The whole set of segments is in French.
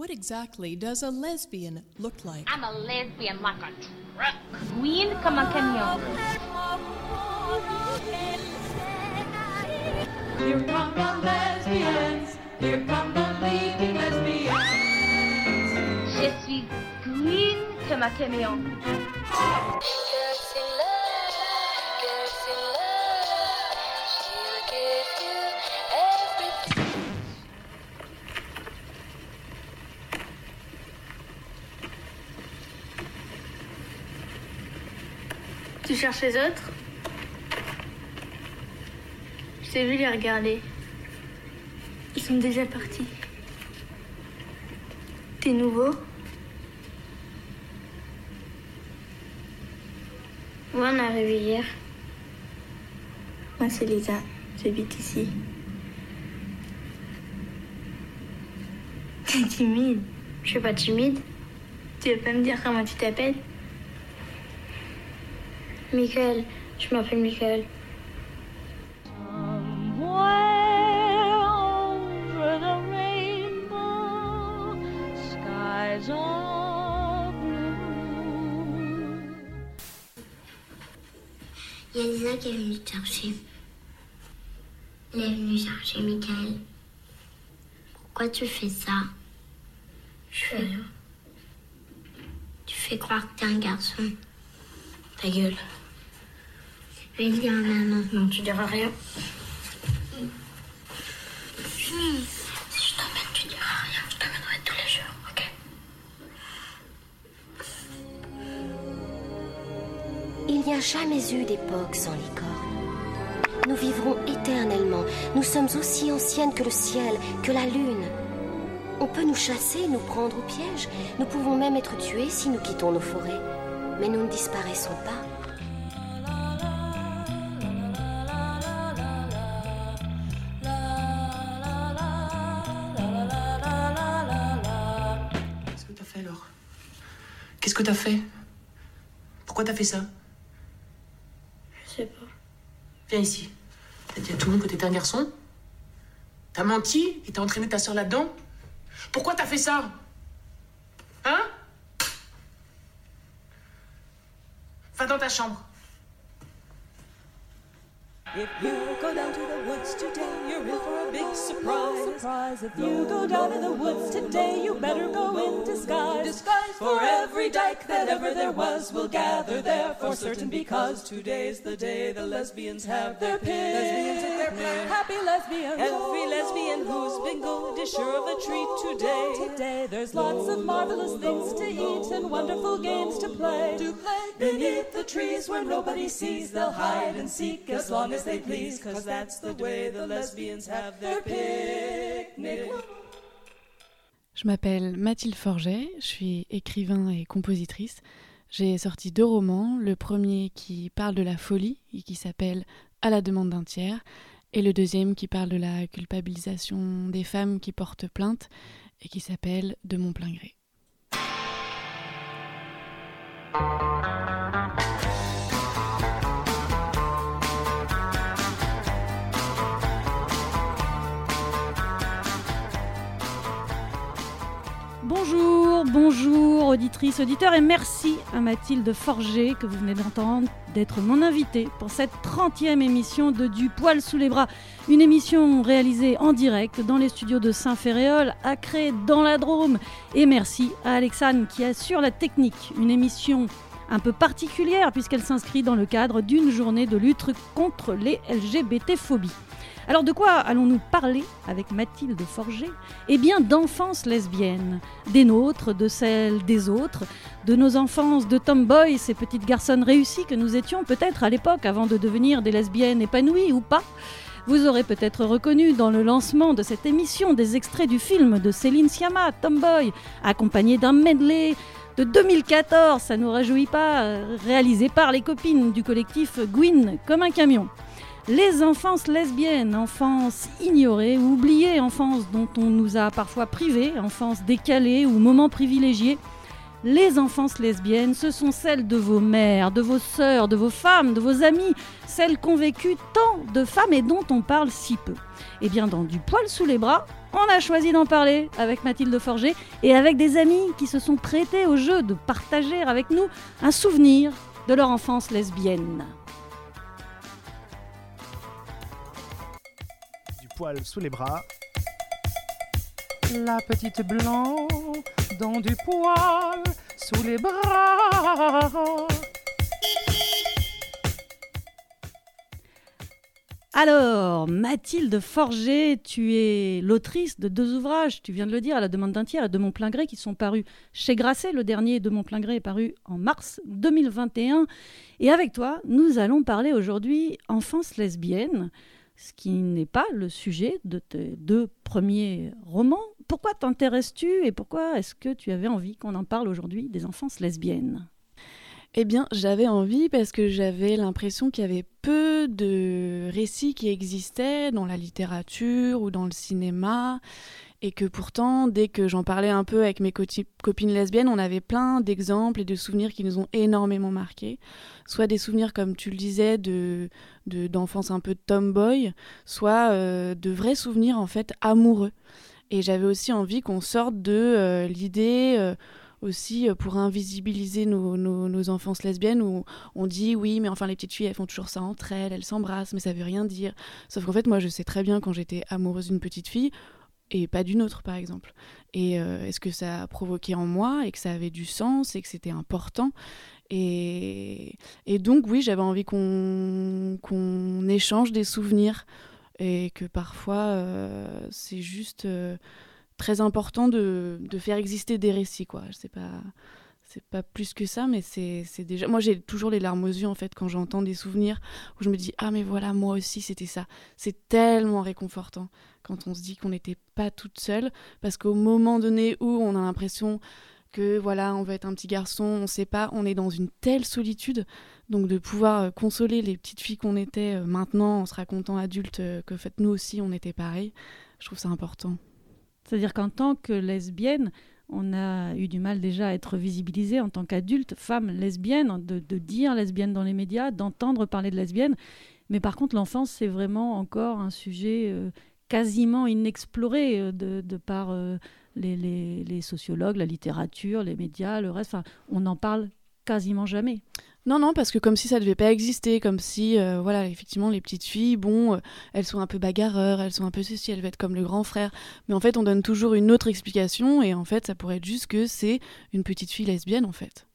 What exactly does a lesbian look like? I'm a lesbian like a truck. Queen comme un camion. Here come the lesbians. Here come the leading lesbians. Je suis green comme un camion. Cherches les autres Je t'ai vu les regarder. Ils sont déjà partis. T'es nouveau? Moi, on est arrivé hier. Moi, c'est Lisa. J'habite ici. T'es timide. Je suis pas timide. Tu veux pas me dire comment tu t'appelles? Michael. Je m'appelle Michael. Il y a Lisa qui est venue te chercher. Elle est venue chercher Michael. Pourquoi tu fais ça? Je fais rien. Tu fais croire que t'es un garçon. Ta gueule. Maman. Non, tu diras rien. Si. Si je t'emmène, tu diras rien. Je t'emmènerai tous les jours, ok? Il n'y a jamais eu d'époque sans licorne. Nous vivrons éternellement. Nous sommes aussi anciennes que le ciel, que la lune. On peut nous chasser, nous prendre au piège. Nous pouvons même être tués si nous quittons nos forêts. Mais nous ne disparaissons pas. Que t'as fait? Pourquoi t'as fait ça? Je sais pas. Viens ici. T'as dit à tout le monde que t'étais un garçon? T'as menti et t'as entraîné ta soeur là-dedans? Pourquoi t'as fait ça? Hein? Va dans ta chambre. If you go down to the woods today, you're in for a big surprise. surprise. If you go down in the woods today, you better go in disguise. Disguise for every dyke that ever there was will gather there for certain because today's the day the lesbians have their picnic. Happy lesbians. Every lesbian who's been good is sure of a treat today. Today there's lots of marvelous things to eat and wonderful games to play. To play beneath the trees where nobody sees, they'll hide and seek as long as they please, cause that's the way the lesbians have their picnic. Je m'appelle Mathilde Forget, je suis écrivain et compositrice. J'ai sorti deux romans, le premier qui parle de la folie et qui s'appelle À la demande d'un tiers, et le deuxième qui parle de la culpabilisation des femmes qui portent plainte et qui s'appelle De mon plein gré. Bonjour, bonjour auditrices, auditeurs et merci à Mathilde Forger que vous venez d'entendre d'être mon invitée pour cette 30e émission de Du poil sous les bras. Une émission réalisée en direct dans les studios de Saint-Ferréol, à Cré, dans la Drôme. Et merci à Alexandre qui assure la technique. Une émission un peu particulière puisqu'elle s'inscrit dans le cadre d'une journée de lutte contre les LGBT-phobies. Alors de quoi allons-nous parler avec Mathilde Forger? Eh bien d'enfance lesbienne, des nôtres, de celles des autres, de nos enfances de tomboys, ces petites garçonnes réussies que nous étions peut-être à l'époque avant de devenir des lesbiennes épanouies ou pas. Vous aurez peut-être reconnu dans le lancement de cette émission des extraits du film de Céline Sciamma, Tomboy, accompagné d'un medley de 2014, ça nous réjouit pas, réalisé par les copines du collectif Gwyn comme un camion. Les enfances lesbiennes, enfance ignorée ou oubliée, enfance dont on nous a parfois privés, enfance décalée ou moment privilégié. Les enfances lesbiennes, ce sont celles de vos mères, de vos sœurs, de vos femmes, de vos amies, celles qu'ont vécu tant de femmes et dont on parle si peu. Et bien dans Du poil sous les bras, on a choisi d'en parler avec Mathilde Forger et avec des amis qui se sont prêtés au jeu de partager avec nous un souvenir de leur enfance lesbienne. Sous les bras. La petite blanc dans du poil sous les bras. Alors, Mathilde Forger, tu es l'autrice de deux ouvrages, tu viens de le dire, à la demande d'un tiers et de mon plein gré, qui sont parus chez Grasset. Le dernier de mon plein gré est paru en mars 2021. Et avec toi, nous allons parler aujourd'hui enfance lesbienne, ce qui n'est pas le sujet de tes deux premiers romans. Pourquoi t'intéresses-tu et pourquoi est-ce que tu avais envie qu'on en parle aujourd'hui des enfances lesbiennes? Eh bien, j'avais envie parce que j'avais l'impression qu'il y avait peu de récits qui existaient dans la littérature ou dans le cinéma. Et que pourtant, dès que j'en parlais un peu avec mes copines lesbiennes, on avait plein d'exemples et de souvenirs qui nous ont énormément marqués. Soit des souvenirs, comme tu le disais, de, d'enfance un peu tomboy, soit euh, de vrais souvenirs en fait amoureux. Et j'avais aussi envie qu'on sorte de euh, l'idée euh, aussi pour invisibiliser nos, nos, enfances lesbiennes où on dit oui mais enfin les petites filles elles font toujours ça entre elles, elles s'embrassent mais ça veut rien dire. Sauf qu'en fait moi je sais très bien quand j'étais amoureuse d'une petite fille et pas d'une autre par exemple. Et euh, est-ce que ça a provoqué en moi et que ça avait du sens et que c'était important? Et, et, donc oui j'avais envie qu'on qu'on échange des souvenirs et que parfois euh, c'est juste très important de, de, faire exister des récits quoi je sais pas c'est pas plus que ça mais c'est déjà moi j'ai toujours les larmes aux yeux en fait quand j'entends des souvenirs où je me dis ah mais voilà moi aussi c'était ça. C'est tellement réconfortant quand on se dit qu'on n'était pas toute seule parce qu'au moment donné où on a l'impression que voilà on va être un petit garçon on sait pas on est dans une telle solitude. Donc de pouvoir euh, consoler les petites filles qu'on était euh, maintenant en se racontant adultes euh, que fait nous aussi on était pareil je trouve ça important. C'est-à-dire qu'en tant que lesbienne, on a eu du mal déjà à être visibilisée en tant qu'adulte, femme lesbienne, de, dire lesbienne dans les médias, d'entendre parler de lesbienne. Mais par contre, l'enfance, c'est vraiment encore un sujet euh, quasiment inexploré euh, de, par euh, les, sociologues, la littérature, les médias, le reste. on n'en parle quasiment jamais. Non, non, parce que comme si ça devait pas exister, comme si, euh, voilà, effectivement, les petites filles, bon, euh, elles sont un peu bagarreurs, elles sont un peu ceci, elles veulent être comme le grand frère. Mais en fait, on donne toujours une autre explication, et en fait, ça pourrait être juste que c'est une petite fille lesbienne, en fait.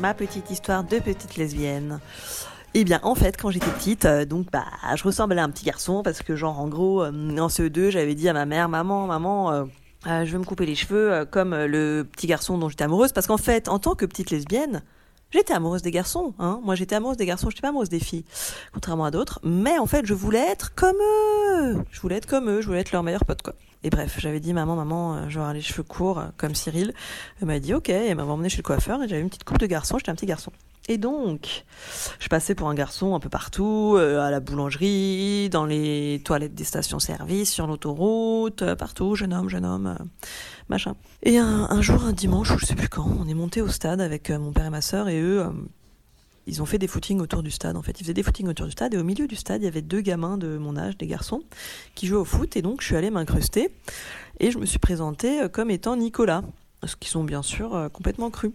Ma petite histoire de petite lesbienne. Eh bien, en fait, quand j'étais petite, euh, donc bah, je ressemblais à un petit garçon parce que genre en gros, euh, en CE2, j'avais dit à ma mère, maman, maman. Euh, je veux me couper les cheveux comme le petit garçon dont j'étais amoureuse parce qu'en fait, en tant que petite lesbienne, j'étais amoureuse des garçons. Hein. Moi, j'étais amoureuse des garçons, je n'étais pas amoureuse des filles, contrairement à d'autres. Mais en fait, je voulais être comme eux. Je voulais être comme eux. Je voulais être leur meilleur pote, quoi. Et bref, j'avais dit maman, maman, euh, j'aurai les cheveux courts euh, comme Cyril. Elle m'a dit ok, et elle m'a emmené chez le coiffeur et j'avais une petite coupe de garçon, j'étais un petit garçon. Et donc, je passais pour un garçon un peu partout, euh, à la boulangerie, dans les toilettes des stations-service, sur l'autoroute, partout, jeune homme, jeune homme, machin. Et un, jour, un dimanche, je sais plus quand, on est monté au stade avec mon père et ma sœur et eux ils ont fait des footings autour du stade. En fait, ils faisaient des footings autour du stade et au milieu du stade, il y avait deux gamins de mon âge, des garçons, qui jouaient au foot. Et donc, je suis allée m'incruster et je me suis présentée euh, comme étant Nicolas, ce qui sont bien sûr euh, complètement crus.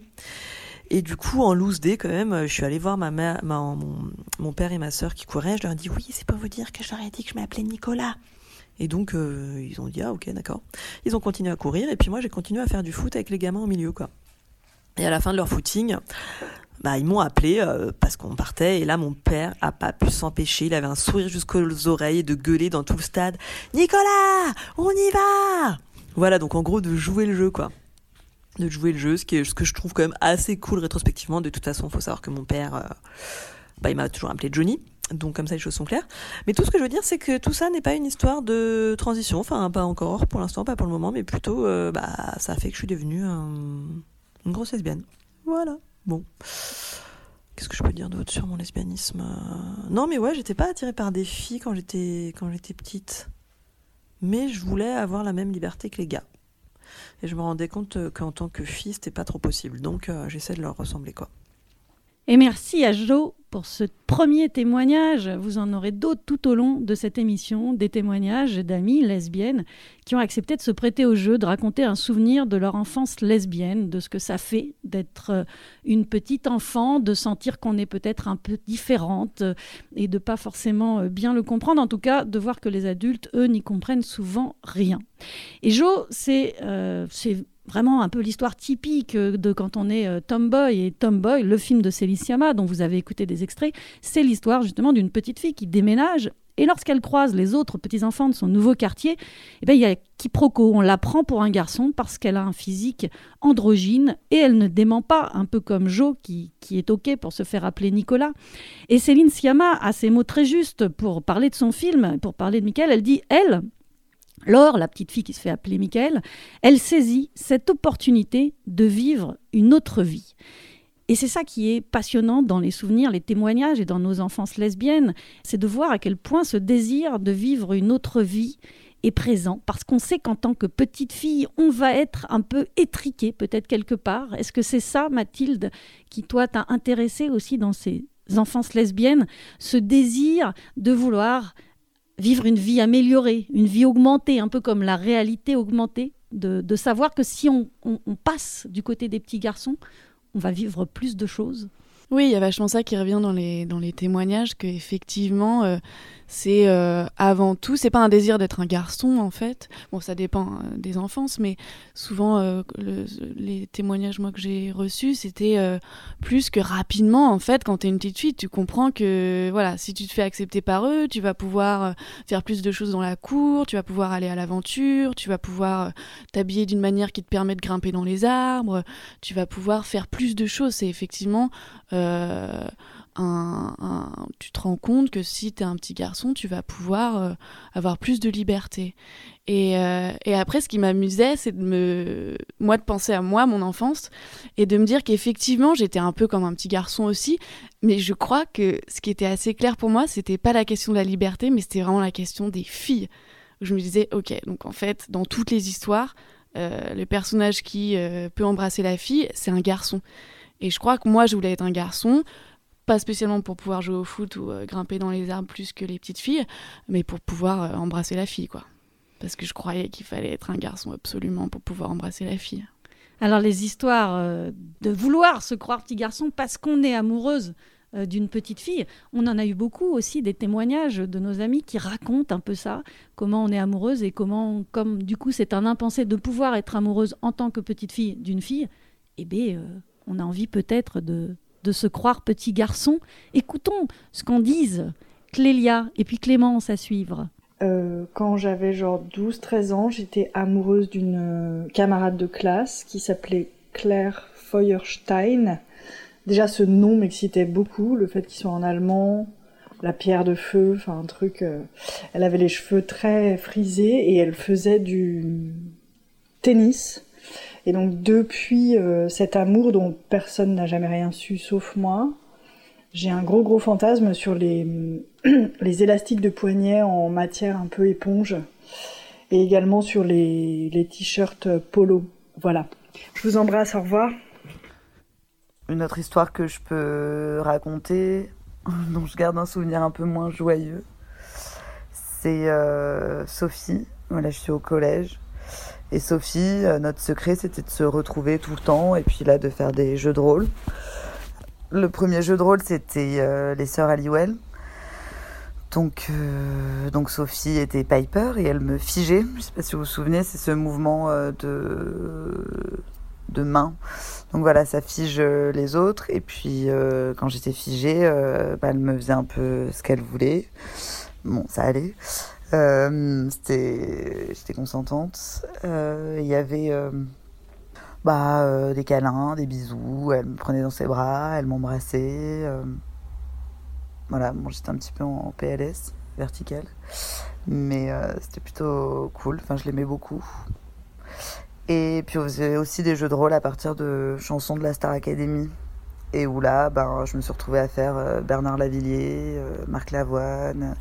Et du coup, en loose day, quand même, je suis allée voir ma mère, mon, père et ma sœur qui couraient. Je leur ai dit oui, c'est pour vous dire que je leur ai dit que je m'appelais Nicolas. Et donc, euh, ils ont dit ah ok, d'accord. Ils ont continué à courir et puis moi, j'ai continué à faire du foot avec les gamins au milieu, quoi. Et à la fin de leur footing, bah, ils m'ont appelé euh, parce qu'on partait et là mon père a pas pu s'empêcher, il avait un sourire jusqu'aux oreilles de gueuler dans tout le stade Nicolas, on y va Voilà donc en gros de jouer le jeu quoi. de jouer le jeu, ce, qui est, ce que je trouve quand même assez cool rétrospectivement. De toute façon, faut savoir que mon père, euh, bah, il m'a toujours appelé Johnny. Donc comme ça les choses sont claires. Mais tout ce que je veux dire c'est que tout ça n'est pas une histoire de transition, enfin pas encore pour l'instant, pas pour le moment, mais plutôt euh, bah ça fait que je suis devenue une grosse lesbienne. Voilà. Bon. Qu'est-ce que je peux dire d'autre sur mon lesbianisme Non mais ouais, j'étais pas attirée par des filles quand j'étais quand j'étais petite. Mais je voulais avoir la même liberté que les gars. Et je me rendais compte euh, qu'en tant que fille, c'était pas trop possible. Donc euh, j'essaie de leur ressembler quoi. Et merci à Jo pour ce premier témoignage. Vous en aurez d'autres tout au long de cette émission, des témoignages d'amis lesbiennes qui ont accepté de se prêter au jeu, de raconter un souvenir de leur enfance lesbienne, de ce que ça fait d'être euh, une petite enfant, de sentir qu'on est peut-être un peu différente et de pas forcément bien le comprendre, en tout cas de voir que les adultes, eux, n'y comprennent souvent rien. Et Jo, c'est euh, vraiment un peu l'histoire typique de quand on est euh, tomboy. Et Tomboy, le film de Céline Sciamma, dont vous avez écouté des extraits, c'est l'histoire justement d'une petite fille qui déménage. Et lorsqu'elle croise les autres petits-enfants de son nouveau quartier, eh ben, il y a quiproquo. On la prend pour un garçon parce qu'elle a un physique androgyne et elle ne dément pas, un peu comme Joe qui, qui est OK pour se faire appeler Nicolas. Et Céline Sciamma a ces mots très justes pour parler de son film, pour parler de Michael. Elle dit Elle, Laure, la petite fille qui se fait appeler Michael, elle saisit cette opportunité de vivre une autre vie. Et c'est ça qui est passionnant dans les souvenirs, les témoignages et dans nos enfances lesbiennes, c'est de voir à quel point ce désir de vivre une autre vie est présent, parce qu'on sait qu'en tant que petite fille, on va être un peu étriqué peut-être quelque part. Est-ce que c'est ça, Mathilde, qui toi t'a intéressé aussi dans ces enfances lesbiennes, ce désir de vouloir vivre une vie améliorée, une vie augmentée, un peu comme la réalité augmentée, de, savoir que si on, passe du côté des petits garçons, on va vivre plus de choses. Oui, il y a vachement ça qui revient dans les, dans les témoignages, qu'effectivement, euh, c'est euh, avant tout, c'est pas un désir d'être un garçon en fait. Bon, ça dépend euh, des enfances, mais souvent euh, les témoignages moi que j'ai reçus, c'était plus que rapidement en fait, quand t'es une petite fille, tu comprends que voilà, si tu te fais accepter par eux, tu vas pouvoir faire plus de choses dans la cour, tu vas pouvoir aller à l'aventure, tu vas pouvoir t'habiller d'une manière qui te permet de grimper dans les arbres, tu vas pouvoir faire plus de choses. C'est effectivement tu te rends compte que si tu es un petit garçon, tu vas pouvoir euh, avoir plus de liberté. Euh, et, après, ce qui m'amusait, c'est de me, moi, de penser à moi, mon enfance, et de me dire qu'effectivement, j'étais un peu comme un petit garçon aussi. Mais je crois que ce qui était assez clair pour moi, c'était pas la question de la liberté, mais c'était vraiment la question des filles. Je me disais, ok, donc en fait, dans toutes les histoires, euh, le personnage qui peut embrasser la fille, c'est un garçon. Et je crois que moi, je voulais être un garçon pas spécialement pour pouvoir jouer au foot ou euh, grimper dans les arbres plus que les petites filles, mais pour pouvoir euh, embrasser la fille, quoi. Parce que je croyais qu'il fallait être un garçon absolument pour pouvoir embrasser la fille. Alors les histoires euh, de vouloir se croire petit garçon parce qu'on est amoureuse d'une petite fille. On en a eu beaucoup aussi des témoignages de nos amis qui racontent un peu ça, comment on est amoureuse et comment, comme du coup c'est un impensé de pouvoir être amoureuse en tant que petite fille d'une fille, eh bien on a envie peut-être de, de se croire petit garçon. Écoutons ce qu'en disent Clélia et puis Clémence à suivre. Euh, quand j'avais genre 12-13 ans, j'étais amoureuse d'une euh, camarade de classe qui s'appelait Claire Feuerstein. Déjà, ce nom m'excitait beaucoup, le fait qu'il soit en allemand, la pierre de feu, enfin un truc. Euh, elle avait les cheveux très frisés et elle faisait du tennis. Et donc depuis euh, cet amour dont personne n'a jamais rien su sauf moi, j'ai un gros gros fantasme sur les, élastiques de poignet en matière un peu éponge et également sur les, les t-shirts polo. Voilà. Je vous embrasse, au revoir. Une autre histoire que je peux raconter, dont je garde un souvenir un peu moins joyeux, c'est euh, Sophie. Voilà, je suis au collège. Et Sophie, euh, notre secret, c'était de se retrouver tout le temps et puis là de faire des jeux de rôle. Le premier jeu de rôle, c'était euh, les sœurs Halliwell. Donc, euh, donc Sophie était Piper et elle me figeait. Je ne sais pas si vous vous souvenez, c'est ce mouvement de, de main. Donc voilà, ça fige les autres. Et puis quand j'étais figée, bah, elle me faisait un peu ce qu'elle voulait. Bon, ça allait. Euh, c'était, j'étais consentante. Euh, il y avait, euh, bah, euh, des câlins, des bisous. Elle me prenait dans ses bras, elle m'embrassait. Voilà, bon, j'étais un petit peu en PLS, vertical. Mais c'était plutôt cool. Enfin, je l'aimais beaucoup. Et puis, on faisait aussi des jeux de rôle à partir de chansons de la Star Academy. Et où là, ben, je me suis retrouvée à faire Bernard Lavillier, Marc Lavoine.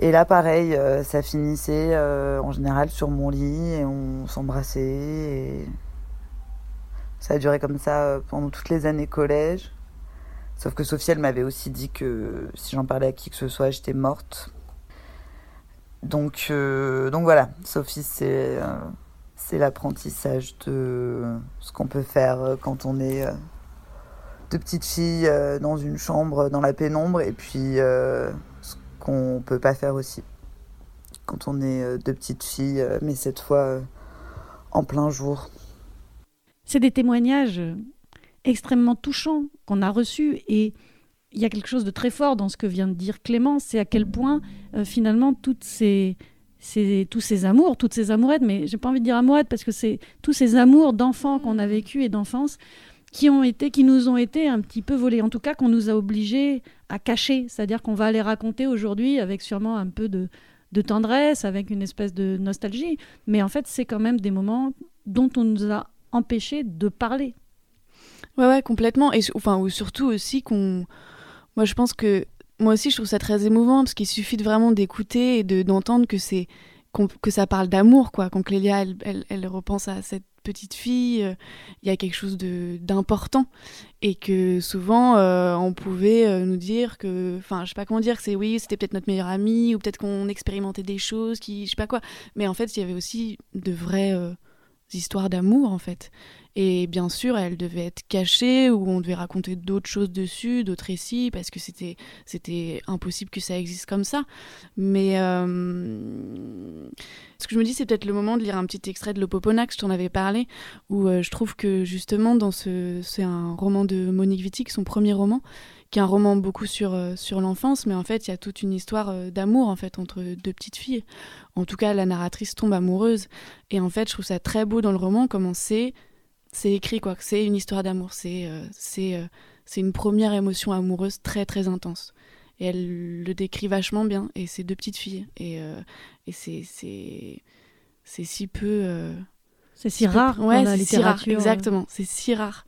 Et là, pareil, euh, ça finissait euh, en général sur mon lit et on s'embrassait. Et... Ça a duré comme ça euh, pendant toutes les années collège. Sauf que Sophie, elle m'avait aussi dit que si j'en parlais à qui que ce soit, j'étais morte. Donc, donc voilà, Sophie, c'est c'est l'apprentissage de ce qu'on peut faire quand on est deux petites filles dans une chambre, dans la pénombre, et puis qu'on peut pas faire aussi quand on est euh, deux petites filles, euh, mais cette fois euh, en plein jour. C'est des témoignages extrêmement touchants qu'on a reçus et il y a quelque chose de très fort dans ce que vient de dire Clément, c'est à quel point finalement toutes ces, ces- tous ces amours, toutes ces amourettes, mais j'ai pas envie de dire amourettes parce que c'est tous ces amours d'enfants qu'on a vécu et d'enfance qui ont été, qui nous ont été un petit peu volés, en tout cas qu'on nous a obligés à cacher, c'est-à-dire qu'on va les raconter aujourd'hui avec sûrement un peu de, tendresse, avec une espèce de nostalgie, mais en fait c'est quand même des moments dont on nous a empêchés de parler. Ouais, ouais, complètement. Et enfin, ou surtout aussi qu'on. Moi, je pense que. Moi aussi, je trouve ça très émouvant parce qu'il suffit vraiment d'écouter et de, d'entendre que c'est. que ça parle d'amour, quoi. Quand Clélia, elle, elle, elle repense à cette petite fille, euh, il y a quelque chose d'important. Et que souvent, euh, on pouvait euh, nous dire que. Enfin, je sais pas comment dire, c'est oui, c'était peut-être notre meilleure amie, ou peut-être qu'on expérimentait des choses qui. Je sais pas quoi. Mais en fait, il y avait aussi de vraies histoires d'amour, en fait. Et bien sûr, elle devait être cachée ou on devait raconter d'autres choses dessus, d'autres récits, parce que c'était c'était impossible que ça existe comme ça. Mais euh, ce que je me dis, c'est peut-être le moment de lire un petit extrait de L'Opoponax, je t'en avais parlé, où euh, je trouve que justement, dans ce, c'est un roman de Monique Wittig, son premier roman, qui est un roman beaucoup sur, euh, sur l'enfance, mais en fait, il y a toute une histoire d'amour en fait entre deux petites filles. En tout cas, la narratrice tombe amoureuse. Et en fait, je trouve ça très beau dans le roman, comment c'est c'est écrit quoi, c'est une histoire d'amour, c'est euh, c'est euh, c'est une première émotion amoureuse très très intense. Et elle le décrit vachement bien. Et c'est deux petites filles. Et, euh, et c'est si peu. C'est si peu- rare Ouais, dans la c'est si rare, exactement. C'est si rare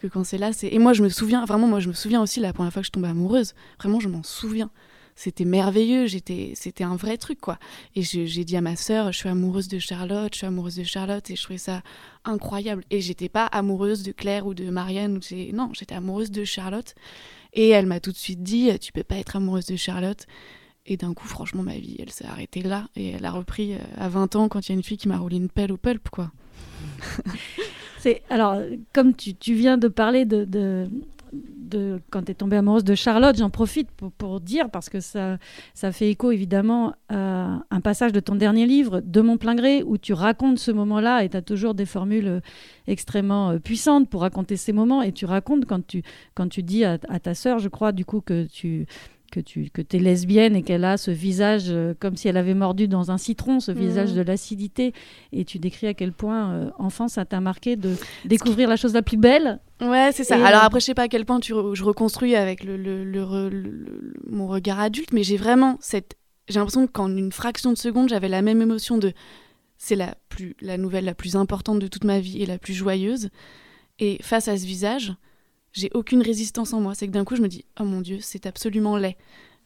que quand c'est là, c'est. Et moi, je me souviens vraiment, moi, je me souviens aussi la première fois que je tombais amoureuse. Vraiment, je m'en souviens. C'était merveilleux, j'étais, c'était un vrai truc quoi. Et j'ai dit à ma sœur, je suis amoureuse de Charlotte, je suis amoureuse de Charlotte, et je trouvais ça incroyable. Et j'étais pas amoureuse de Claire ou de Marianne, ou non, j'étais amoureuse de Charlotte. Et elle m'a tout de suite dit, tu peux pas être amoureuse de Charlotte. Et d'un coup, franchement, ma vie, elle s'est arrêtée là. Et elle a repris euh, à 20 ans quand il y a une fille qui m'a roulé une pelle au pulp, quoi. Alors comme tu, tu viens de parler de, quand tu es tombée amoureuse de Charlotte, j'en profite pour, dire parce que ça ça fait écho évidemment à un passage de ton dernier livre de mon plein gré où tu racontes ce moment-là et tu as toujours des formules extrêmement euh, puissantes pour raconter ces moments et tu racontes quand tu quand tu dis à, à ta sœur, je crois du coup que tu que tu que es lesbienne et qu'elle a ce visage euh, comme si elle avait mordu dans un citron, ce visage Mhm. de l'acidité. Et tu décris à quel point, euh, enfant, ça t'a marqué de découvrir la chose la plus belle? Ouais, c'est ça. Et, Alors euh, après, je sais pas à quel point tu re- je reconstruis avec le, le- le re- le- le- mon regard adulte, mais j'ai vraiment cette. J'ai l'impression qu'en une fraction de seconde, j'avais la même émotion de. C'est la, plus, la nouvelle la plus importante de toute ma vie et la plus joyeuse. Et face à ce visage, j'ai aucune résistance en moi. C'est que d'un coup, je me dis, oh mon Dieu, c'est absolument laid.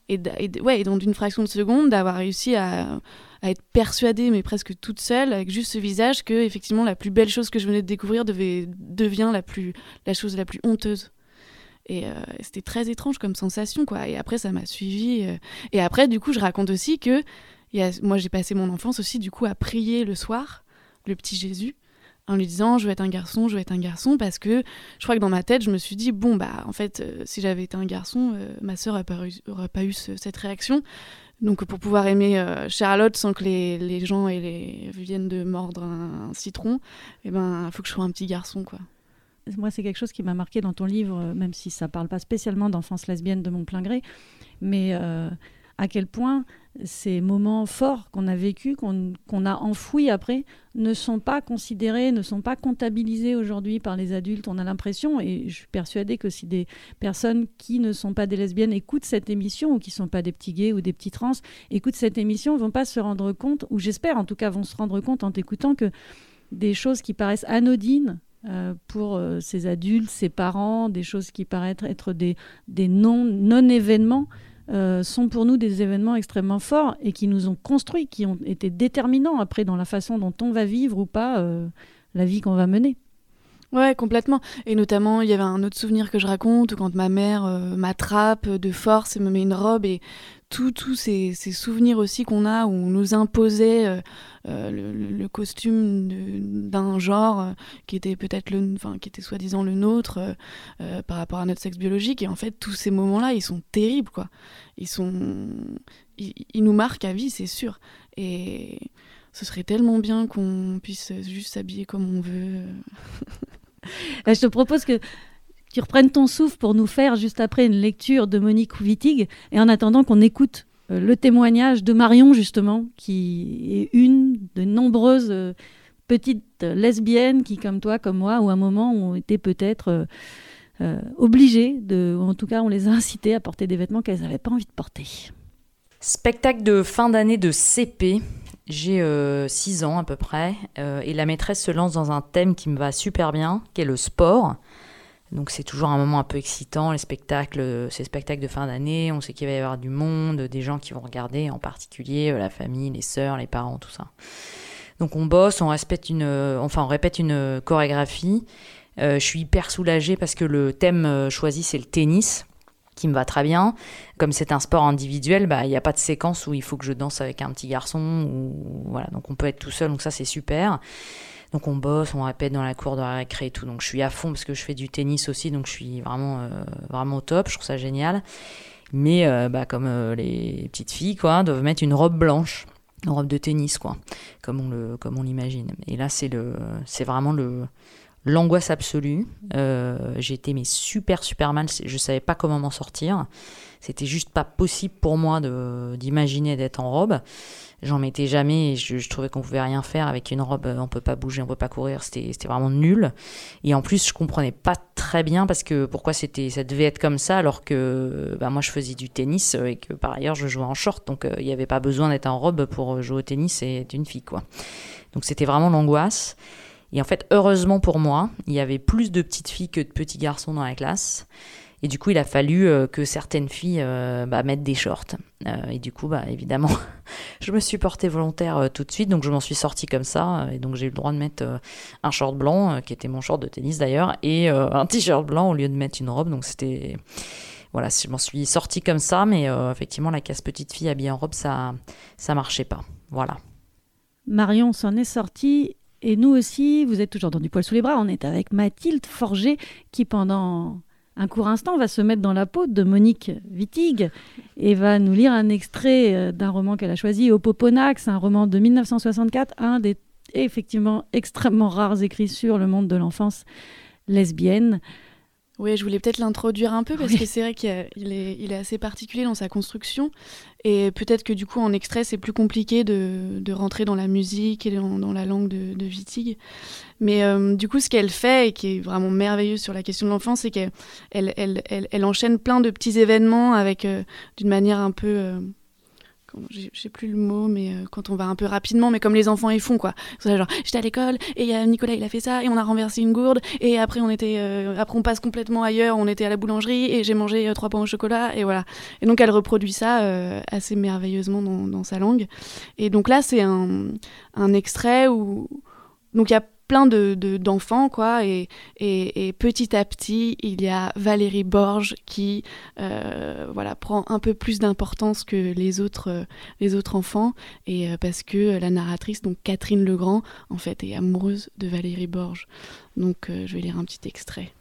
Et, et ouais, et dans une fraction de seconde, d'avoir réussi à, être persuadée, mais presque toute seule, avec juste ce visage, que effectivement la plus belle chose que je venais de découvrir devient la, plus, la chose la plus honteuse. Et euh, c'était très étrange comme sensation, quoi. Et après, ça m'a suivi. euh. Et après, du coup, je raconte aussi que moi, j'ai passé mon enfance aussi, du coup, à prier le soir, le petit Jésus, en lui disant je veux être un garçon, je veux être un garçon, parce que je crois que dans ma tête, je me suis dit bon, bah, en fait, euh, si j'avais été un garçon, euh, ma sœur n'aurait pas, eu- cette réaction. Donc, pour pouvoir aimer euh, Charlotte sans que les, les gens et les... viennent de mordre un, citron, eh ben, faut que je sois un petit garçon, quoi. Moi, c'est quelque chose qui m'a marqué dans ton livre, même si ça parle pas spécialement d'enfance lesbienne de mon plein gré. Mais à quel point ces moments forts qu'on a vécus, qu'on a enfouis après, ne sont pas considérés, ne sont pas comptabilisés aujourd'hui par les adultes. On a l'impression, et je suis persuadée que si des personnes qui ne sont pas des lesbiennes écoutent cette émission, ou qui ne sont pas des petits gays ou des petits trans, écoutent cette émission, vont pas se rendre compte, ou j'espère en tout cas vont se rendre compte en écoutant que des choses qui paraissent anodines euh, pour euh, ces adultes, ces parents, des choses qui paraissent être des, des non-événements, euh, sont pour nous des événements extrêmement forts et qui nous ont construits, qui ont été déterminants après dans la façon dont on va vivre ou pas la vie qu'on va mener. Ouais, complètement. Et notamment, il y avait un autre souvenir que je raconte quand ma mère m'attrape de force et me met une robe et tous ces, souvenirs aussi qu'on a où on nous imposait euh, euh, le, costume d'un genre euh, qui était peut-être le, enfin qui était soi-disant le nôtre par rapport à notre sexe biologique et en fait tous ces moments-là ils sont terribles quoi. Ils sont, ils, nous marquent à vie c'est sûr et ce serait tellement bien qu'on puisse juste s'habiller comme on veut. je te propose que tu reprennes ton souffle pour nous faire juste après une lecture de Monique Wittig et en attendant qu'on écoute euh, le témoignage de Marion justement qui est une de nombreuses euh, petites lesbiennes qui comme toi comme moi ou à un moment ont été peut-être euh, obligées de ou en tout cas on les a incitées à porter des vêtements qu'elles n'avaient pas envie de porter. Spectacle de fin d'année de CP. J'ai 6 ans à peu près et la maîtresse se lance dans un thème qui me va super bien, qui est le sport. Donc c'est toujours un moment un peu excitant, les spectacles, ces spectacles de fin d'année, on sait qu'il va y avoir du monde, des gens qui vont regarder, en particulier euh, la famille, les sœurs, les parents, tout ça. Donc on bosse, on répète une, euh, enfin on répète une euh, chorégraphie. je suis hyper soulagée parce que le thème choisi c'est le tennis, qui me va très bien. Comme c'est un sport individuel, bah il n'y a pas de séquence où il faut que je danse avec un petit garçon ou voilà, donc on peut être tout seul, donc ça c'est super. Donc on bosse, on répète dans la cour de la récré et tout. Donc je suis à fond parce que je fais du tennis aussi, donc je suis vraiment, euh, vraiment au top. Je trouve ça génial. Mais euh, bah, comme euh, les petites filles, quoi, doivent mettre une robe blanche, une robe de tennis, quoi, comme on le, comme on l'imagine. Et là, c'est le, c'est vraiment le, l'angoisse absolue. été mais super super mal. Je savais pas comment m'en sortir. C'était juste pas possible pour moi de, d'imaginer d'être en robe j'en mettais jamais et je, trouvais qu'on pouvait rien faire avec une robe, on peut pas bouger, on peut pas courir, c'était vraiment nul. Et en plus, je comprenais pas très bien parce que pourquoi c'était ça devait être comme ça alors que bah, moi je faisais du tennis et que par ailleurs je jouais en short, donc euh, il n'y avait pas besoin d'être en robe pour jouer au tennis et être une fille quoi. Donc c'était vraiment l'angoisse. Et en fait, heureusement pour moi, il y avait plus de petites filles que de petits garçons dans la classe. Et du coup, il a fallu euh, que certaines filles euh, bah, mettent des shorts. Euh, et du coup, bah, évidemment, je me suis portée volontaire tout de suite, donc je m'en suis sortie comme ça. Et donc j'ai eu le droit de mettre un short blanc, qui était mon short de tennis d'ailleurs, et un t-shirt blanc au lieu de mettre une robe. Donc c'était voilà, je m'en suis sortie comme ça, mais effectivement, la casse petite fille habillée en robe, ça, ça marchait pas. Voilà. Marion s'en est sortie, et nous aussi, vous êtes toujours dans du poil sous les bras. On est avec Mathilde Forger, qui pendant un court instant va se mettre dans la peau de Monique Wittig et va nous lire un extrait euh, d'un roman qu'elle a choisi, Opoponax, un roman de 1964, un des effectivement extrêmement rares écrits sur le monde de l'enfance lesbienne. Oui, je voulais peut-être l'introduire un peu parce que c'est vrai qu'il est, il est assez particulier dans sa construction et peut-être que du coup en extrait c'est plus compliqué de, de, rentrer dans la musique et dans, la langue de, de Wittig. Mais euh, du coup ce qu'elle fait et qui est vraiment merveilleux sur la question de l'enfance c'est qu'elle elle, elle, elle, enchaîne plein de petits événements avec euh, d'une manière un peu... Euh, je sais plus le mot, mais euh, quand on va un peu rapidement, mais comme les enfants ils font quoi. genre, j'étais à l'école et a Nicolas il a fait ça et on a renversé une gourde et après on était, euh, après on passe complètement ailleurs, on était à la boulangerie et j'ai mangé euh, trois pains au chocolat et voilà. Et donc elle reproduit ça assez merveilleusement dans, dans, sa langue. Et donc là c'est un, un extrait où donc il y a plein de d'enfants quoi et, et, petit à petit il y a Valérie Borges qui euh, voilà prend un peu plus d'importance que les autres euh, les autres enfants et euh, parce que la narratrice donc Catherine Legrand en fait est amoureuse de Valérie Borges. Donc je vais lire un petit extrait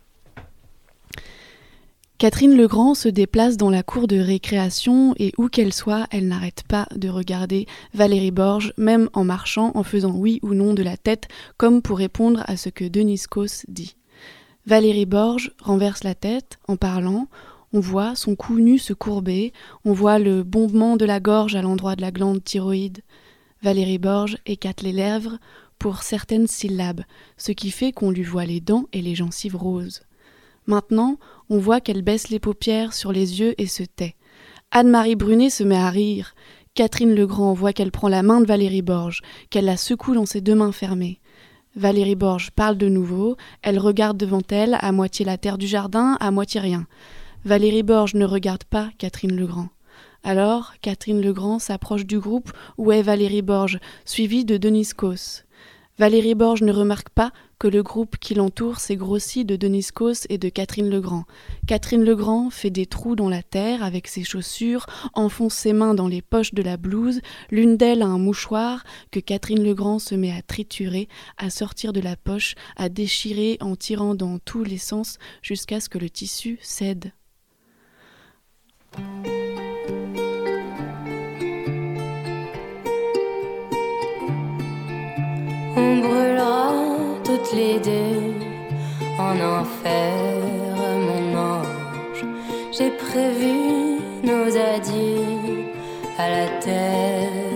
Catherine Legrand se déplace dans la cour de récréation et où qu'elle soit, elle n'arrête pas de regarder Valérie Borges, même en marchant, en faisant oui ou non de la tête, comme pour répondre à ce que Denis Cos dit. Valérie Borges renverse la tête en parlant. On voit son cou nu se courber, on voit le bombement de la gorge à l'endroit de la glande thyroïde. Valérie Borges écarte les lèvres pour certaines syllabes, ce qui fait qu'on lui voit les dents et les gencives roses. Maintenant, on voit qu'elle baisse les paupières sur les yeux et se tait. Anne-Marie Brunet se met à rire. Catherine Legrand voit qu'elle prend la main de Valérie Borges, qu'elle la secoue dans ses deux mains fermées. Valérie Borges parle de nouveau, elle regarde devant elle, à moitié la terre du jardin, à moitié rien. Valérie Borges ne regarde pas Catherine Legrand. Alors, Catherine Legrand s'approche du groupe où est Valérie Borges, suivie de Denis Cos. Valérie Borges ne remarque pas que le groupe qui l'entoure s'est grossi de Denis Cos et de Catherine Legrand. Catherine Legrand fait des trous dans la terre avec ses chaussures, enfonce ses mains dans les poches de la blouse, l'une d'elles a un mouchoir que Catherine Legrand se met à triturer, à sortir de la poche, à déchirer en tirant dans tous les sens jusqu'à ce que le tissu cède. On brûlera toutes les deux en enfer, mon ange. J'ai prévu nos adieux à la terre,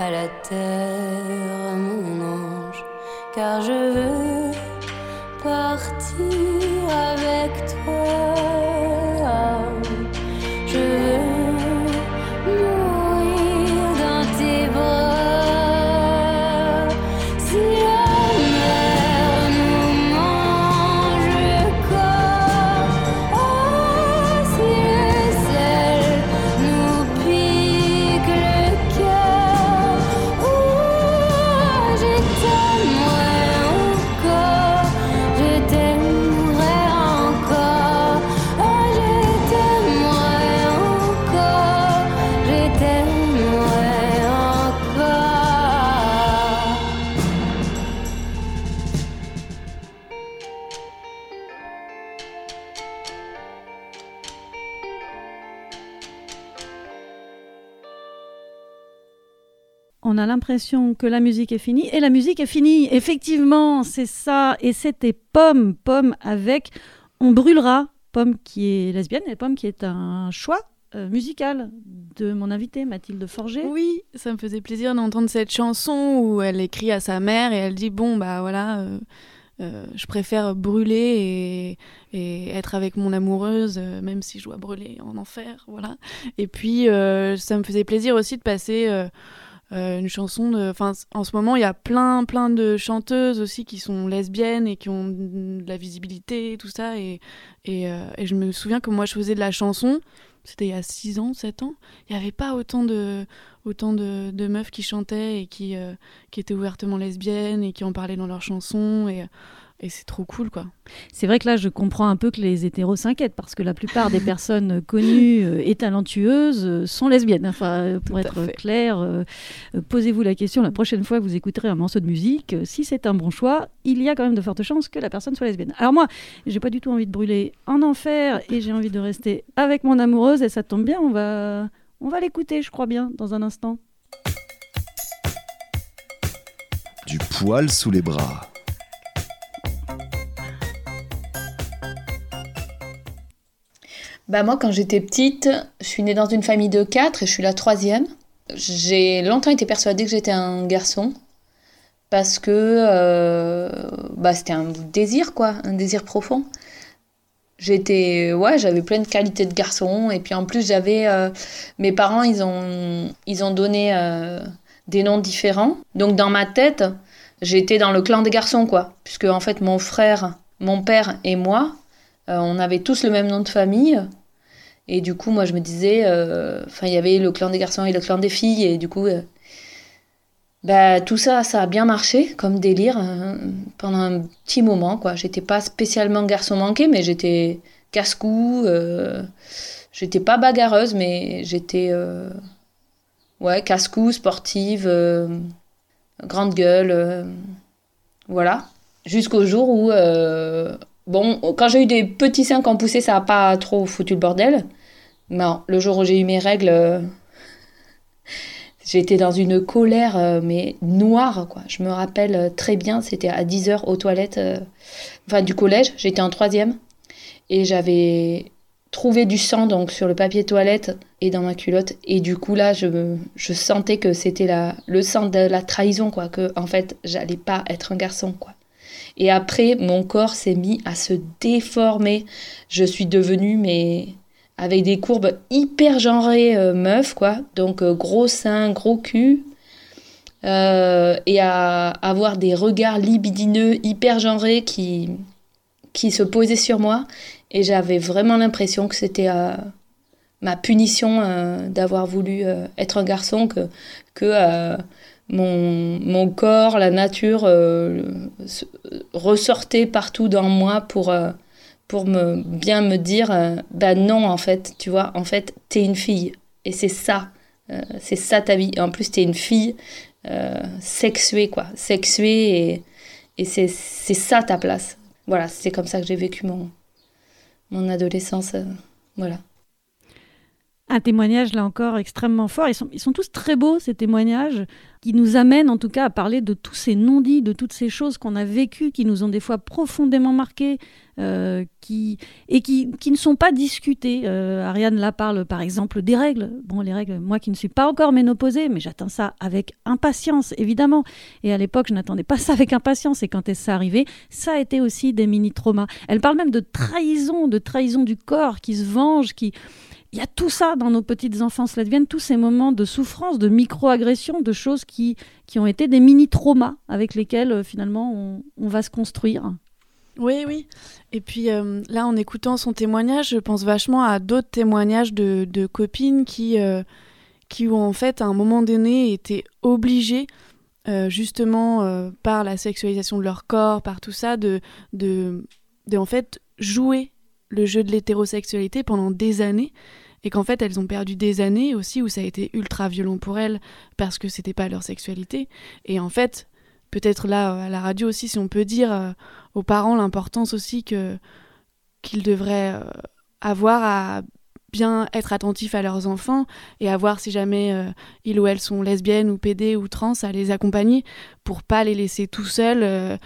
à la terre, mon ange, car je veux a l'impression que la musique est finie et la musique est finie. Effectivement, c'est ça. Et c'était Pomme, Pomme avec On brûlera. Pomme qui est lesbienne et Pomme qui est un choix euh, musical de mon invitée Mathilde Forger. Oui, ça me faisait plaisir d'entendre cette chanson où elle écrit à sa mère et elle dit bon bah voilà, euh, euh, je préfère brûler et, et être avec mon amoureuse euh, même si je dois brûler en enfer, voilà. Et puis ça me faisait plaisir aussi de passer une chanson de. Enfin, en ce moment, il y a plein, plein de chanteuses aussi qui sont lesbiennes et qui ont de la visibilité, tout ça. Et, et, euh, et je me souviens que moi, je faisais de la chanson. C'était il y a 6 ans, 7 ans. Il n'y avait pas autant de, autant de, de meufs qui chantaient et qui, euh, qui étaient ouvertement lesbiennes et qui en parlaient dans leurs chansons. Et, et c'est trop cool, quoi. C'est vrai que là, je comprends un peu que les hétéros s'inquiètent parce que la plupart des personnes connues euh, et talentueuses euh, sont lesbiennes. Enfin, euh, pour Tout être clair, euh, posez-vous la question la prochaine fois que vous écouterez un morceau de musique. si c'est un bon choix, il y a quand même de fortes chances que la personne soit lesbienne. Alors moi, j'ai pas du tout envie de brûler en enfer et j'ai envie de rester avec mon amoureuse et ça tombe bien, on va, on va l'écouter, je crois bien, dans un instant. Du poil sous les bras. Bah moi, quand j'étais petite, je suis née dans une famille de quatre et je suis la troisième. J'ai longtemps été persuadée que j'étais un garçon parce que euh, bah, c'était un désir, quoi, un désir profond. J'étais, ouais, j'avais plein de qualités de garçon et puis en plus j'avais, euh, mes parents, ils ont, ils ont donné euh, des noms différents. Donc dans ma tête, j'étais dans le clan des garçons, quoi, puisque en fait mon frère, mon père et moi, euh, on avait tous le même nom de famille. Et du coup, moi, je me disais, euh, enfin, il y avait le clan des garçons et le clan des filles, et du coup, euh, bah, tout ça, ça a bien marché comme délire euh, pendant un petit moment, quoi. J'étais pas spécialement garçon manqué, mais j'étais casse-cou, euh, j'étais pas bagarreuse, mais j'étais, ouais, casse-cou, sportive, grande gueule, voilà. Jusqu'au jour où, bon, quand j'ai eu des petits seins qui ont poussé, ça a pas trop foutu le bordel. Mais le jour où j'ai eu mes règles, euh, j'étais dans une colère, euh, mais noire, quoi. Je me rappelle euh, très bien, c'était à 10h aux toilettes, enfin du collège, j'étais en troisième, et j'avais trouvé du sang donc sur le papier toilette et dans ma culotte, et du coup là, je, sentais que c'était le sang de la trahison, quoi, que en fait, j'allais pas être un garçon, quoi. Et après, mon corps s'est mis à se déformer. Je suis devenue, mais avec des courbes hyper genrées euh, meuf, quoi. Donc euh, gros sein, gros cul. Euh, et à avoir des regards libidineux hyper genrés qui, qui se posaient sur moi. Et j'avais vraiment l'impression que c'était ma punition d'avoir voulu être un garçon, que, mon, mon corps, la nature euh, ressortait partout dans moi pour, euh, me, bien me dire euh, bah non, en fait, tu vois, en fait, t'es une fille. Et c'est ça, c'est ça ta vie. En plus, t'es une fille sexuée, quoi. Sexuée et, c'est ça ta place. Voilà, c'est comme ça que j'ai vécu mon, mon adolescence. voilà. Un témoignage, là encore, extrêmement fort. Ils sont, ils sont tous très beaux, ces témoignages, qui nous amènent en tout cas à parler de tous ces non-dits, de toutes ces choses qu'on a vécues, qui nous ont des fois profondément marqués, euh, qui, et qui, qui ne sont pas discutées. Euh, Ariane, là, parle par exemple des règles. Bon, les règles, moi qui ne suis pas encore ménopausée, mais j'attends ça avec impatience, évidemment. Et à l'époque, je n'attendais pas ça avec impatience. Et quand est ça arrivé, ça a été aussi des mini-traumas. Elle parle même de trahison, de trahison du corps qui se venge, qui... Il y a tout ça dans nos petites enfances lesbiennes, tous ces moments de souffrance, de micro-agression, de choses qui, qui ont été des mini-traumas avec lesquels euh, finalement on, va se construire. Oui, oui. Et puis euh, là, en écoutant son témoignage, je pense vachement à d'autres témoignages de, copines qui, euh, qui ont en fait à un moment donné été obligées, justement par la sexualisation de leur corps, par tout ça, de, de, de en fait jouer le jeu de l'hétérosexualité pendant des années et qu'en fait elles ont perdu des années aussi où ça a été ultra violent pour elles parce que c'était pas leur sexualité. Et en fait peut-être là à la radio aussi si on peut dire euh, aux parents l'importance aussi que qu'ils devraient euh, avoir à bien être attentifs à leurs enfants et à voir si jamais euh, ils ou elles sont lesbiennes ou PD ou trans à les accompagner pour pas les laisser tout seuls euh,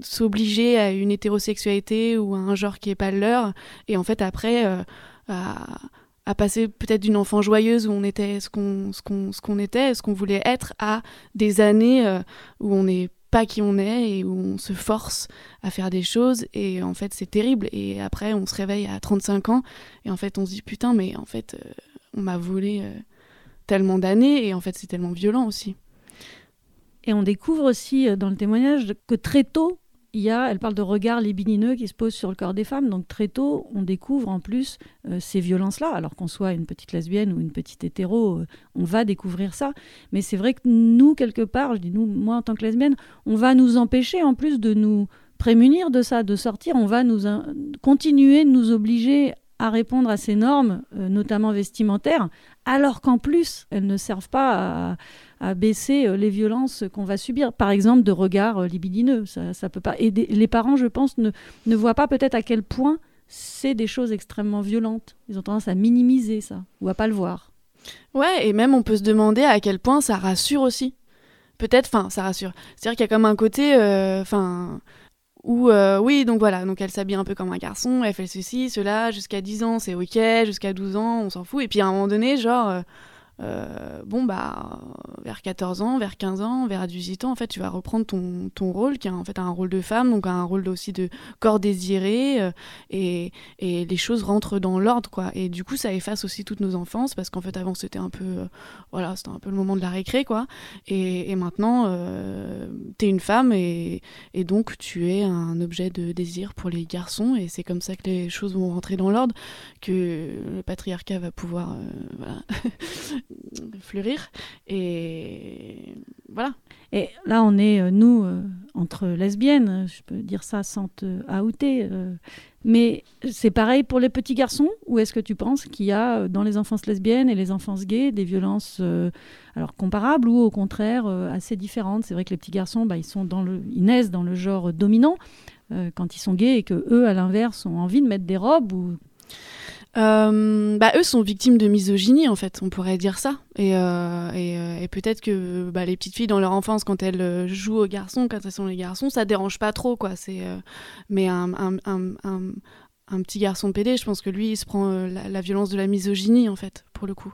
s'obliger à une hétérosexualité ou à un genre qui est pas le leur. Et en fait après euh, à, passer peut-être d'une enfant joyeuse où on était ce qu'on était ce qu'on voulait être à des années où on n'est pas qui on est et où on se force à faire des choses et en fait c'est terrible et après on se réveille à 35 ans et en fait on se dit putain mais en fait euh, on m'a volé euh, tellement d'années et en fait c'est tellement violent aussi. Et on découvre aussi euh, dans le témoignage que très tôt, il y a, elle parle de regards libidineux qui se posent sur le corps des femmes. Donc très tôt, on découvre en plus euh, ces violences-là. Alors qu'on soit une petite lesbienne ou une petite hétéro, euh, on va découvrir ça. Mais c'est vrai que nous, quelque part, je dis nous, moi en tant que lesbienne, on va nous empêcher en plus de nous prémunir de ça, de sortir. On va nous in- continuer de nous obliger à répondre à ces normes, euh, notamment vestimentaires, alors qu'en plus, elles ne servent pas à, baisser euh, les violences qu'on va subir. Par exemple, de regards euh, libidineux. Ça, ça peut pas. Des- les parents, je pense, ne, voient pas peut-être à quel point c'est des choses extrêmement violentes. Ils ont tendance à minimiser ça ou à pas le voir. Ouais, et même on peut se demander à quel point ça rassure aussi. Peut-être, enfin, ça rassure. C'est-à-dire qu'il y a comme un côté, euh, où, euh, oui, donc voilà, donc elle s'habille un peu comme un garçon, elle fait ceci, cela, jusqu'à 10 ans, c'est ok, jusqu'à 12 ans, on s'en fout. Et puis à un moment donné, genre, euh, bon, bah, vers 14 ans, vers 15 ans, vers 18 ans, en fait, tu vas reprendre ton, ton rôle, qui est en fait un rôle de femme, donc un rôle aussi de corps désiré, euh, et, et les choses rentrent dans l'ordre, quoi. Et du coup, ça efface aussi toutes nos enfances, parce qu'en fait, avant, c'était un peu, euh, voilà, c'était un peu le moment de la récré, quoi. Et, maintenant, euh, t'es une femme, et, donc tu es un objet de désir pour les garçons, et c'est comme ça que les choses vont rentrer dans l'ordre, que le patriarcat va pouvoir, fleurir. Et voilà. Et là, on est, euh, nous, euh, entre lesbiennes, je peux dire ça sans te outer. euh, mais c'est pareil pour les petits garçons Ou est-ce que tu penses qu'il y a dans les enfances lesbiennes et les enfances gays des violences alors comparables ou au contraire assez différentes? C'est vrai que les petits garçons, bah, ils, sont dans le, ils naissent dans le genre dominant quand ils sont gays et que eux, à l'inverse, ont envie de mettre des robes ou Euh, bah, eux sont victimes de misogynie, en fait, on pourrait dire ça. Et, euh, euh, peut-être que bah, les petites filles, dans leur enfance, quand elles jouent aux garçons, quand elles sont les garçons, ça dérange pas trop, quoi. Mais un, petit garçon PD, je pense que lui, il se prend la, violence de la misogynie, en fait, pour le coup.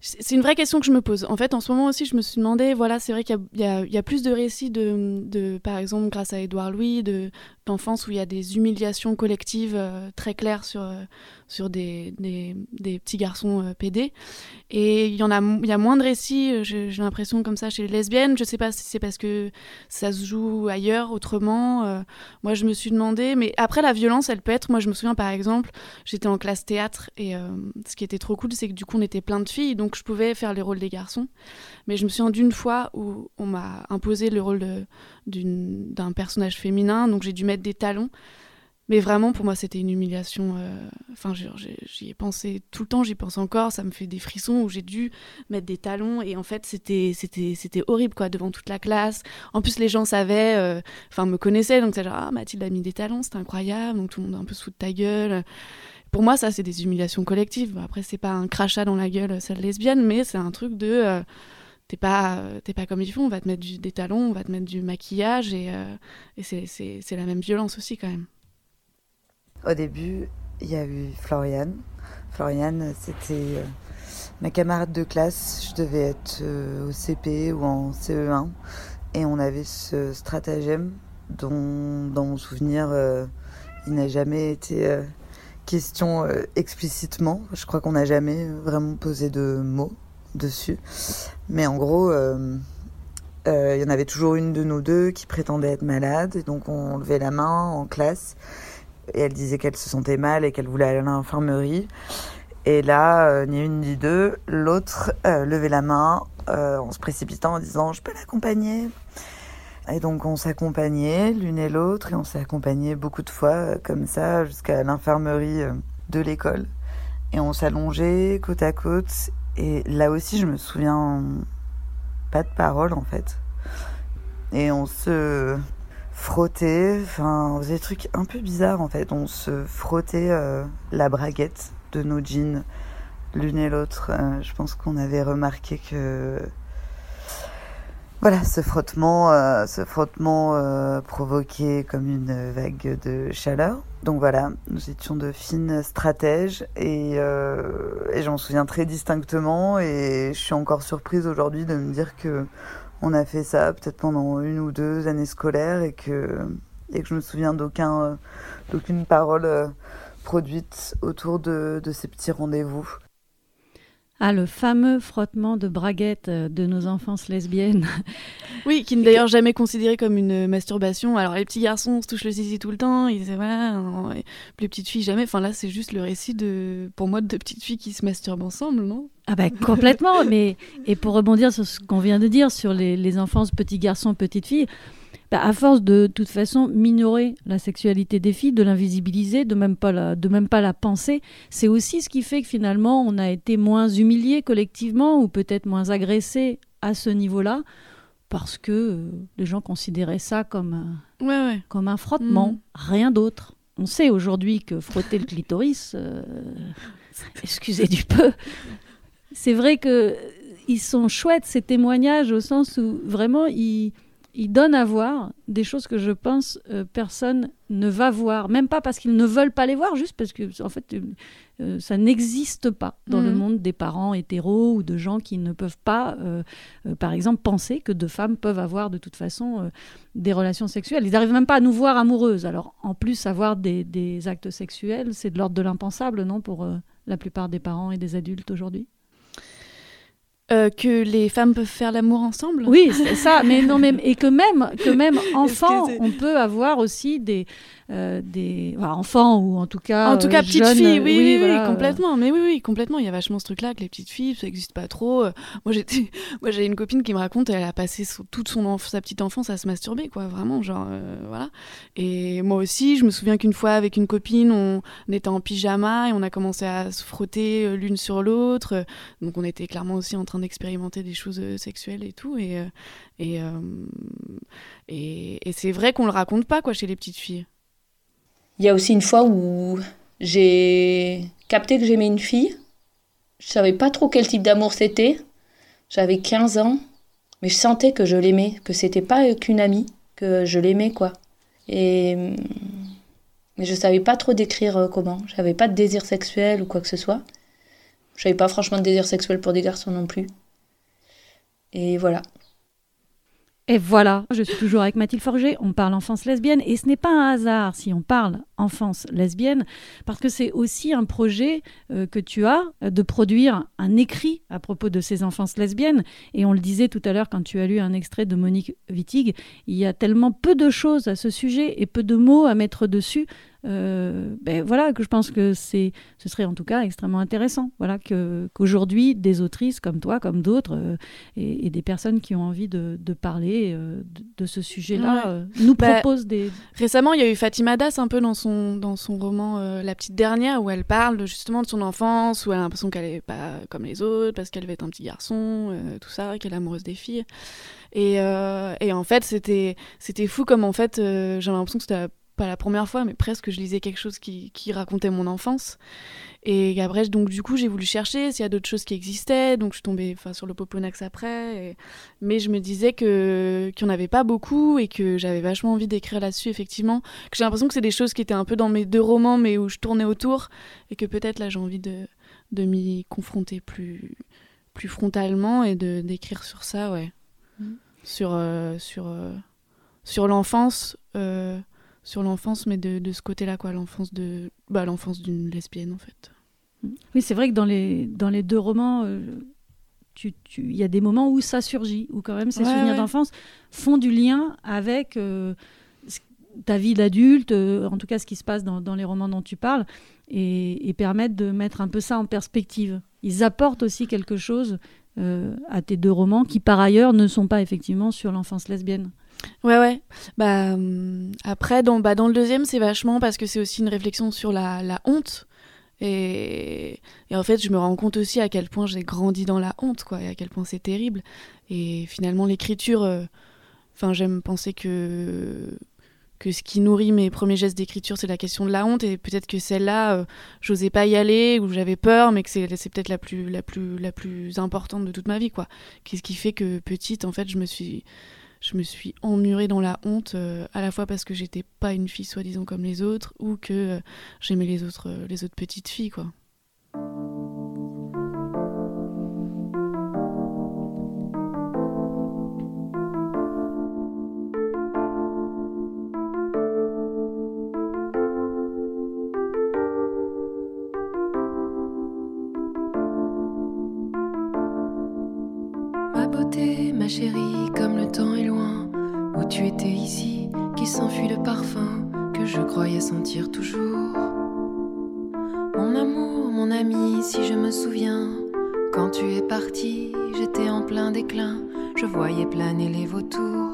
C'est une vraie question que je me pose. En fait, en ce moment aussi, je me suis demandé, voilà, c'est vrai qu'il y a- plus de récits de, de, par exemple, grâce à Édouard Louis, de d'enfance où il y a des humiliations collectives euh, très claires sur, euh, sur des, des, petits garçons euh, PD. Et il y en a, y a moins de récits, euh, j'ai l'impression comme ça chez les lesbiennes. Je sais pas si c'est parce que ça se joue ailleurs, autrement. moi, je me suis demandé, mais après la violence, elle peut être. Moi, je me souviens par exemple, j'étais en classe théâtre et ce qui était trop cool, c'est que du coup, on était plein de filles, donc je pouvais faire les rôles des garçons. Mais je me souviens d'une fois où on m'a imposé le rôle d'un personnage féminin, donc j'ai dû mettre des talons. Mais vraiment, pour moi, c'était une humiliation. euh, Enfin, j'y ai pensé tout le temps, j'y pense encore. Ça me fait des frissons où j'ai dû mettre des talons. Et en fait, c'était horrible, quoi, devant toute la classe. En plus, les gens savaient, euh, enfin, me connaissaient. Donc, c'est genre, ah, Mathilde a mis des talons, c'est incroyable. Donc, tout le monde est un peu sous ta gueule. Pour moi, ça, c'est des humiliations collectives. Après, c'est pas un crachat dans la gueule, celle lesbienne, mais c'est un truc de. euh, T'es pas, t'es pas comme il faut, on va te mettre des talons, on va te mettre du maquillage, et, euh, et c'est- la même violence aussi, quand même. Au début, il y a eu Floriane. Floriane, c'était euh, ma camarade de classe. Je devais être euh, au CP ou en CE1. Et on avait ce stratagème dont, dans mon souvenir, euh, il n'a jamais été question explicitement. Je crois qu'on n'a jamais vraiment posé de mots dessus. Mais en gros, euh, euh, il y en avait toujours une de nous deux qui prétendait être malade. Et donc on levait la main en classe et elle disait qu'elle se sentait mal et qu'elle voulait aller à l'infirmerie. Et là, euh, ni une ni deux, l'autre levait la main en se précipitant en disant je peux l'accompagner. Et donc on s'accompagnait l'une et l'autre et on s'est accompagné beaucoup de fois comme ça jusqu'à l'infirmerie de l'école. Et on s'allongeait côte à côte. Et là aussi, je me souviens pas de parole en fait. Et on se frottait, enfin, on faisait des trucs un peu bizarres en fait. On se frottait euh, la braguette de nos jeans l'une et l'autre. Euh, je pense qu'on avait remarqué que voilà, ce frottement, euh, ce frottement provoquait comme une vague de chaleur. Donc voilà, nous étions de fines stratèges et, euh, et j'en souviens très distinctement et je suis encore surprise aujourd'hui de me dire que on a fait ça peut-être pendant une ou deux années scolaires et que, et que je me souviens d'aucun, euh, d'aucune parole euh, produite autour de, de ces petits rendez-vous. Ah, le fameux frottement de braguettes euh, de nos enfances lesbiennes. Oui, qui n'est d'ailleurs jamais considéré comme une masturbation. Alors les petits garçons se touchent le zizi tout le temps, ils disaient voilà, et les petites filles jamais. Enfin là, c'est juste le récit de, pour moi, de petites filles qui se masturbent ensemble, non? Ah ben complètement, mais et pour rebondir sur ce qu'on vient de dire sur les, les enfances, petits garçons, petites filles, bah, à force de, de toute façon minorer la sexualité des filles, de l'invisibiliser, de même pas la, de même pas la penser, c'est aussi ce qui fait que finalement on a été moins humilié collectivement ou peut-être moins agressé à ce niveau-là parce que euh, les gens considéraient ça comme Ouais, ouais. comme un frottement, Mm. rien d'autre. On sait aujourd'hui que frotter le clitoris, euh, excusez du peu, c'est vrai que euh, ils sont chouettes ces témoignages au sens où vraiment ils, ils donnent à voir des choses que je pense euh, personne ne va voir, même pas parce qu'ils ne veulent pas les voir, juste parce que en fait euh, euh, ça n'existe pas dans le Mhm. monde des parents hétéros ou de gens qui ne peuvent pas, euh, par exemple, penser que deux femmes peuvent avoir de toute façon des relations sexuelles. Ils n'arrivent même pas à nous voir amoureuses. Alors en plus avoir des, des actes sexuels, c'est de l'ordre de l'impensable, non, pour la plupart des parents et des adultes aujourd'hui? Euh, que les femmes peuvent faire l'amour ensemble Oui, c'est ça. Mais non, mais et que même, que même enfant, on peut avoir aussi des, euh, des enfin, enfants ou en tout cas. En tout euh, cas, petites jeunes, filles, euh, oui, oui, oui, voilà, euh, complètement. Mais oui, oui, complètement. Il y a vachement ce truc-là que les petites filles, ça n'existe pas trop. Euh, Moi, j'étais, moi, j'ai une copine qui me raconte, elle a passé son- toute son enf- sa petite enfance à se masturber, quoi, vraiment, genre, euh, voilà. Et moi aussi, je me souviens qu'une fois avec une copine, on, on était en pyjama et on a commencé à se frotter euh, l'une sur l'autre. Euh, Donc, on était clairement aussi en train d'expérimenter des choses euh, sexuelles et tout. Et, euh, et, euh, et, et c'est vrai qu'on le raconte pas, quoi, chez les petites filles. Il y a aussi une fois où j'ai capté que j'aimais une fille. Je savais pas trop quel type d'amour c'était. J'avais 15 ans, mais je sentais que je l'aimais, que c'était pas qu'une amie, que je l'aimais quoi. Et mais je savais pas trop décrire euh, comment. J'avais pas de désir sexuel ou quoi que ce soit. J'avais pas franchement de désir sexuel pour des garçons non plus. Et voilà. Et voilà, je suis toujours avec Mathilde Forger, on parle enfance lesbienne, et ce n'est pas un hasard si on parle enfance lesbienne, parce que c'est aussi un projet euh, que tu as euh, de produire un écrit à propos de ces enfances lesbiennes, et on le disait tout à l'heure quand tu as lu un extrait de Monique Wittig, il y a tellement peu de choses à ce sujet et peu de mots à mettre dessus, euh, ben voilà que je pense que c'est ce serait en tout cas extrêmement intéressant voilà que qu'aujourd'hui des autrices comme toi comme d'autres euh, et, et des personnes qui ont envie de, de parler euh, de, de ce sujet-là Ouais. nous Bah, proposent des Récemment, il y a eu Fatima Das un peu dans son, dans son roman La petite dernière, où elle parle justement de son enfance, où elle a l'impression qu'elle est pas comme les autres, parce qu'elle va être un petit garçon, tout ça, qu'elle est amoureuse des filles. Et, et en fait, c'était c'était fou comme en fait, j'ai l'impression que c'était pas la première fois, mais presque je lisais quelque chose qui, qui racontait mon enfance. Et après, donc du coup, j'ai voulu chercher s'il y a d'autres choses qui existaient. Donc je suis tombée sur le Poponax après. et- Mais je me disais que qu'il n'y en avait pas beaucoup et que j'avais vachement envie d'écrire là-dessus, effectivement. Que j'ai l'impression que c'est des choses qui étaient un peu dans mes deux romans, mais où je tournais autour. Et que peut-être là, j'ai envie de, de m'y confronter plus, plus frontalement et de d'écrire sur ça, ouais. Mm. Sur, euh, sur, euh, sur l'enfance. euh, sur l'enfance, mais de, de ce côté-là, quoi, l'enfance de, bah, l'enfance d'une lesbienne, en fait. oui c'est vrai que dans les dans les deux romans euh, tu- tu- il y a des moments où ça surgit où quand même ces Ouais, souvenirs ouais. d'enfance font du lien avec euh, ta vie d'adulte, euh, en tout cas ce qui se passe dans, dans les romans dont tu parles, et, et permettent de mettre un peu ça en perspective. Ils apportent aussi quelque chose euh, à tes deux romans qui, par ailleurs, ne sont pas effectivement sur l'enfance lesbienne. Ouais, ouais. Bah, hum, après, dans, bah, dans le deuxième, c'est vachement parce que c'est aussi une réflexion sur la, la honte. Et, et en fait, je me rends compte aussi à quel point j'ai grandi dans la honte, quoi, et à quel point c'est terrible. Et finalement, l'écriture, euh, enfin, j'aime penser que que ce qui nourrit mes premiers gestes d'écriture, c'est la question de la honte, et peut-être que celle-là, euh, j'osais pas y aller, ou j'avais peur, mais que c'est c'est peut-être la plus, la, plus, la plus importante de toute ma vie, quoi. Qu'est-ce qui fait que petite, en fait, je me suis, je me suis emmurée dans la honte, euh, à la fois parce que j'étais pas une fille soi-disant comme les autres, ou que euh, j'aimais les autres, euh, les autres petites filles, quoi. Ma beauté, ma chérie, comme le temps tu étais ici, qui s'enfuit le parfum que je croyais sentir toujours. Mon amour, mon ami, si je me souviens, quand tu es parti, j'étais en plein déclin, je voyais planer les vautours.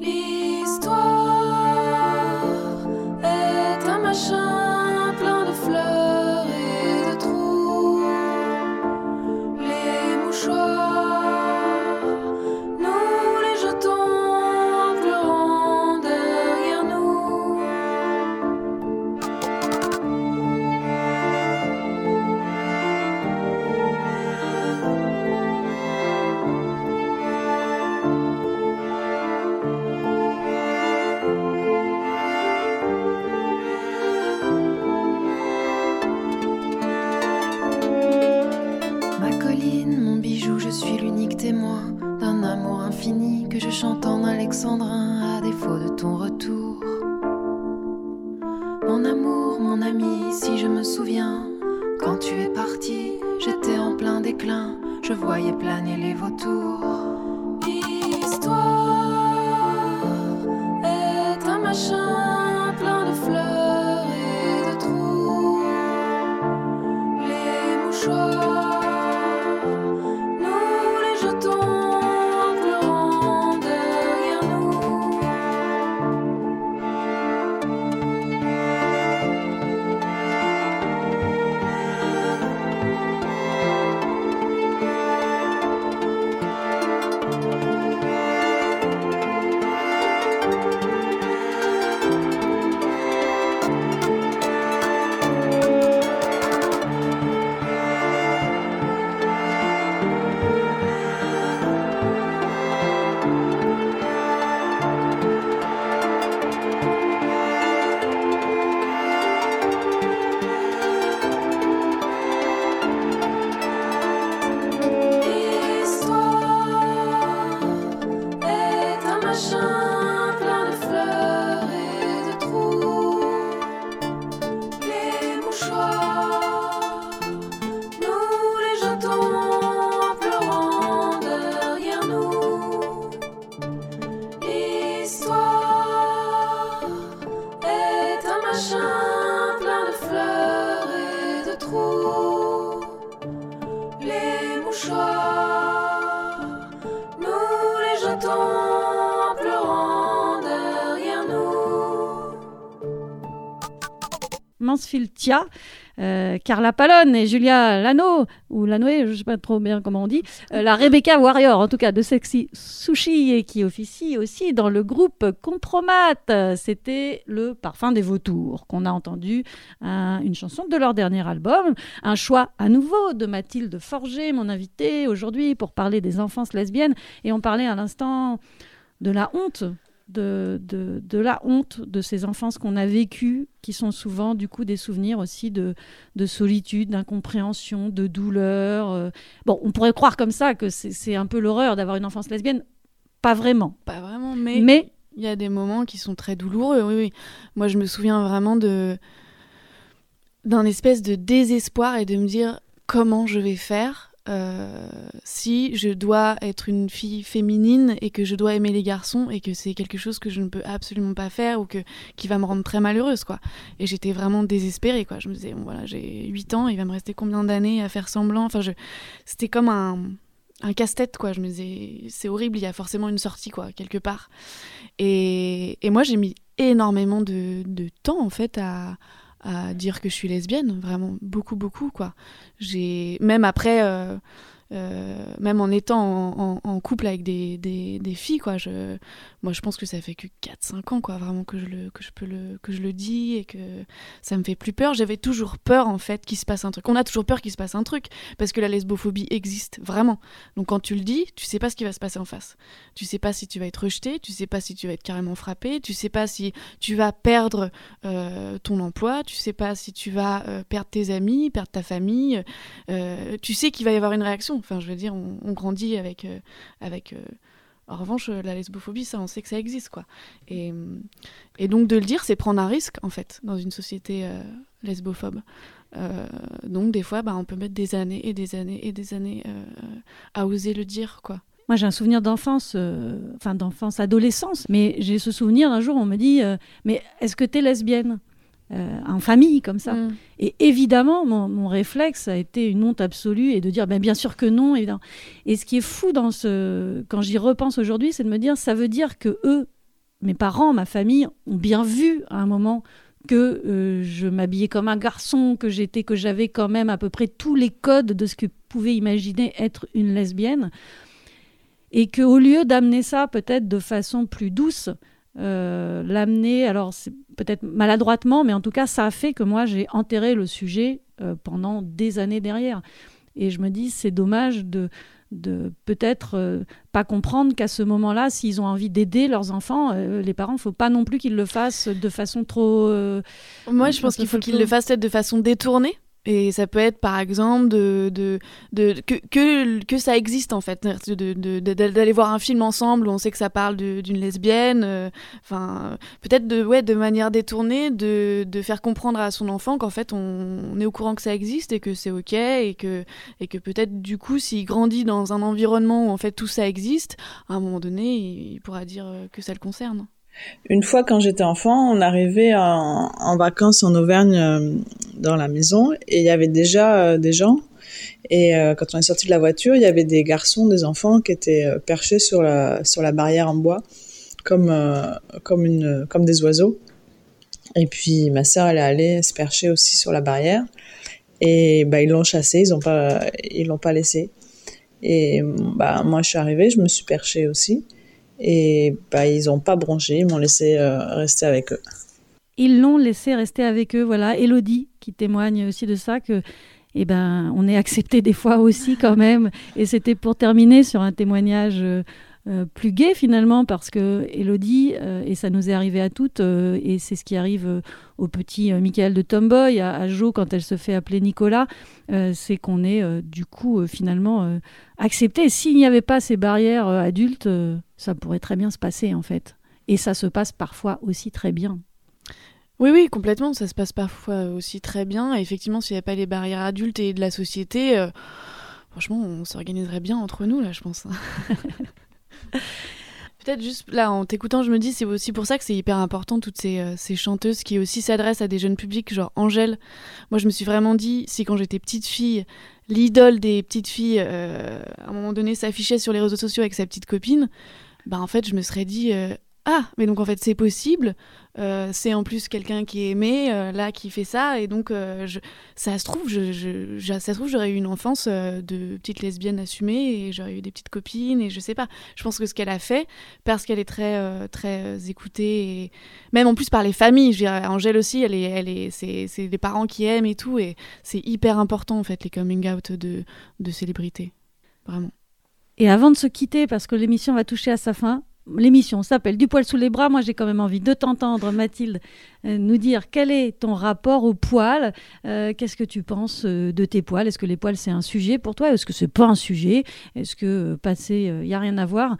L'histoire Mansfield Tia, euh, Carla Palone et Julia Lano, ou Lanoé, je ne sais pas trop bien comment on dit, euh, la Rebecca Warrior, en tout cas de Sexy Sushi, et qui officie aussi dans le groupe Compromat. C'était le parfum des vautours qu'on a entendu, un- une chanson de leur dernier album. Un choix à nouveau de Mathilde Forger, mon invitée aujourd'hui, pour parler des enfances lesbiennes. Et on parlait à l'instant de la honte de, de, de la honte de ces enfances qu'on a vécues, qui sont souvent du coup des souvenirs aussi de, de solitude, d'incompréhension, de douleur. euh. Bon, on pourrait croire comme ça que c'est c'est un peu l'horreur d'avoir une enfance lesbienne. Pas vraiment. Pas vraiment, mais Mais il y a des moments qui sont très douloureux. Oui, oui. Moi, je me souviens vraiment de d'un espèce de désespoir et de me dire comment je vais faire euh, si je dois être une fille féminine et que je dois aimer les garçons et que c'est quelque chose que je ne peux absolument pas faire ou que qui va me rendre très malheureuse quoi. Et j'étais vraiment désespérée quoi. Je me disais voilà, j'ai 8 ans, il va me rester combien d'années à faire semblant? Enfin je c'était comme un un casse-tête quoi. Je me disais c'est horrible, il y a forcément une sortie quoi quelque part. Et, et moi j'ai mis énormément de, de temps en fait à à dire que je suis lesbienne, vraiment beaucoup, beaucoup, quoi. J'ai même après, euh, euh, même en étant en, couple avec des, filles, quoi, moi je pense que ça fait que 4-5 ans, quoi, vraiment que je, le, peux le, que dis et que ça me fait plus peur. J'avais toujours peur, en fait, qu'il se passe un truc. On a toujours peur qu'il se passe un truc, parce que la lesbophobie existe, vraiment. Donc quand tu le dis, tu sais pas ce qui va se passer en face. Tu sais pas si tu vas être rejeté, tu sais pas si tu vas être carrément frappé, tu sais pas si tu vas perdre euh, ton emploi, tu sais pas si tu vas euh, perdre tes amis, perdre ta famille. tu sais qu'il va y avoir une réaction. Enfin, je veux dire, on, grandit avec, euh, avec euh, en revanche, euh, la lesbophobie, ça, on sait que ça existe, quoi. Et, donc, de le dire, c'est prendre un risque, en fait, dans une société lesbophobe. Donc, des fois, bah, on peut mettre des années et des années et des années à oser le dire, quoi. Moi, j'ai un souvenir d'enfance, enfin d'enfance, adolescence, mais j'ai ce souvenir d'un jour, on me dit Mais est-ce que tu es lesbienne? Euh, En famille, comme ça. Mm. Et évidemment, mon, mon réflexe a été une honte absolue et de dire ben, Bien sûr que non. Évidemment. Et ce qui est fou dans ce, quand j'y repense aujourd'hui, c'est de me dire Ça veut dire que eux, mes parents, ma famille, ont bien vu à un moment que euh, je m'habillais comme un garçon, que j'étais, que j'avais quand même à peu près tous les codes de ce que pouvait imaginer être une lesbienne, et que au lieu d'amener ça peut-être de façon plus douce, euh, l'amener, alors c'est peut-être maladroitement, mais en tout cas ça a fait que moi j'ai enterré le sujet euh, pendant des années derrière. Et je me dis c'est dommage de de peut-être euh, pas comprendre qu'à ce moment-là, s'ils ont envie d'aider leurs enfants, euh, les parents, il faut pas non plus qu'ils le fassent de façon trop. Moi, je pense qu'il faut qu'ils le fassent peut-être de façon détournée. Et ça peut être par exemple de, de, de- que, que, ça existe en fait, d'aller voir un film ensemble où on sait que ça parle d'une lesbienne, euh, enfin peut-être de, ouais, de manière détournée de, de faire comprendre à son enfant qu'en fait on, est au courant que ça existe et que c'est ok et que, et que peut-être du coup s'il grandit dans un environnement où en fait tout ça existe, à un moment donné il, il pourra dire euh, que ça le concerne. Une fois, quand j'étais enfant, on arrivait en, vacances en Auvergne euh, dans la maison et il y avait déjà euh, des gens. Et euh, quand on est sorti de la voiture, il y avait des garçons, des enfants qui étaient perchés sur la, sur la barrière en bois, comme, comme, une, comme des oiseaux. Et puis ma sœur, elle est allée se percher aussi sur la barrière. Et bah, ils l'ont chassé, ils l'ont pas, ils l'ont pas laissé. Et bah, moi, je suis arrivée, je me suis perchée aussi. Et bah, ils n'ont pas bronché, ils m'ont laissé euh, rester avec eux. Ils l'ont laissé rester avec eux. Voilà, Elodie qui témoigne aussi de ça que. Eh ben, on est accepté des fois aussi quand même. Et c'était pour terminer sur un témoignage euh, euh, plus gai finalement, parce que Elodie, et ça nous est arrivé à toutes, et c'est ce qui arrive au petit Michael de Tomboy, à, à Jo quand elle se fait appeler Nicolas, c'est qu'on est euh, du coup finalement accepté. S'il n'y avait pas ces barrières adultes, ça pourrait très bien se passer en fait. Et ça se passe parfois aussi très bien. Oui, oui, complètement. Ça se passe parfois aussi très bien. Et effectivement, s'il n'y a pas les barrières adultes et de la société, euh, franchement, on s'organiserait bien entre nous, là, je pense. Peut-être juste là, en t'écoutant, je me dis, c'est aussi pour ça que c'est hyper important, toutes ces, euh, chanteuses qui aussi s'adressent à des jeunes publics, genre Angèle. Moi, je me suis vraiment dit, si quand j'étais petite fille, l'idole des petites filles, euh, à un moment donné, s'affichait sur les réseaux sociaux avec sa petite copine, bah en fait, je me serais dit, euh, ah, mais donc en fait, c'est possible. Euh, c'est en plus quelqu'un qui est aimé, euh, là, qui fait ça. Et donc, ça se trouve, je, ça se trouve, j'aurais eu une enfance de petite lesbienne assumée et j'aurais eu des petites copines et je sais pas. Je pense que ce qu'elle a fait, parce qu'elle est très, très écoutée, et même en plus par les familles. Je dirais, Angèle aussi, elle est, elle est, c'est, c'est des parents qui aiment et tout. Et c'est hyper important, en fait, les coming out de, de célébrités. Vraiment. Et avant de se quitter, parce que l'émission va toucher à sa fin, l'émission s'appelle Du poil sous les bras. Moi, j'ai quand même envie de t'entendre, Mathilde, euh, nous dire quel est ton rapport au poil. Euh, Qu'est-ce que tu penses euh, de tes poils? Est-ce que les poils, c'est un sujet pour toi? Est-ce que c'est pas un sujet? Est-ce que passer, il n'y a rien à voir?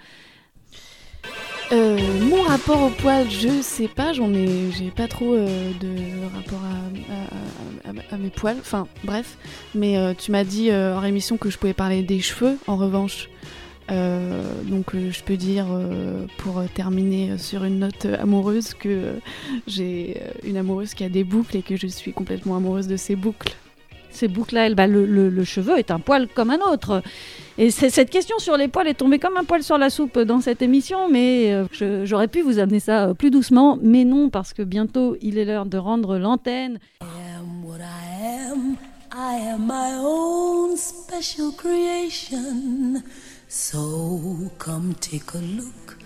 Mon rapport au poil, je sais pas, j'en ai, j'ai pas trop de rapport à, à- mes poils, enfin bref. Mais tu m'as dit en émission que je pouvais parler des cheveux, en revanche. Euh, donc euh, je peux dire, euh, pour terminer sur une note amoureuse, que euh, j'ai une amoureuse qui a des boucles et que je suis complètement amoureuse de ces boucles. Ces boucles-là, bah, le, le- le cheveu est un poil comme un autre. Et cette question sur les poils est tombée comme un poil sur la soupe dans cette émission, mais euh, j'aurais pu vous amener ça euh, plus doucement, mais non, parce que bientôt il est l'heure de rendre l'antenne. what I am. I am my own special creation. So come take a look.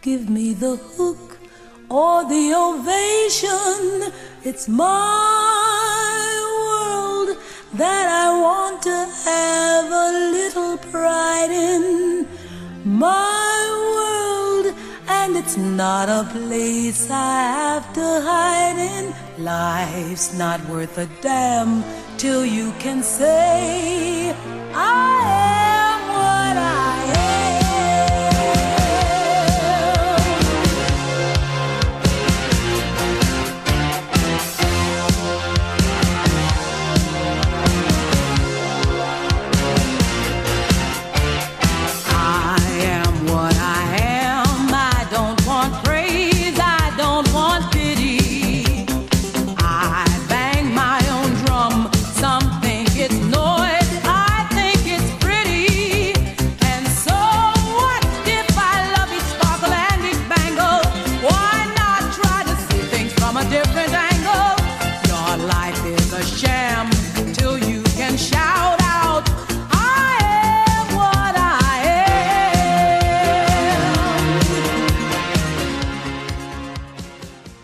Give me the hook or the ovation. It's my world that I want to have a little pride in. My world, and it's not a place I have to hide in. Life's not worth a damn till you can say, I am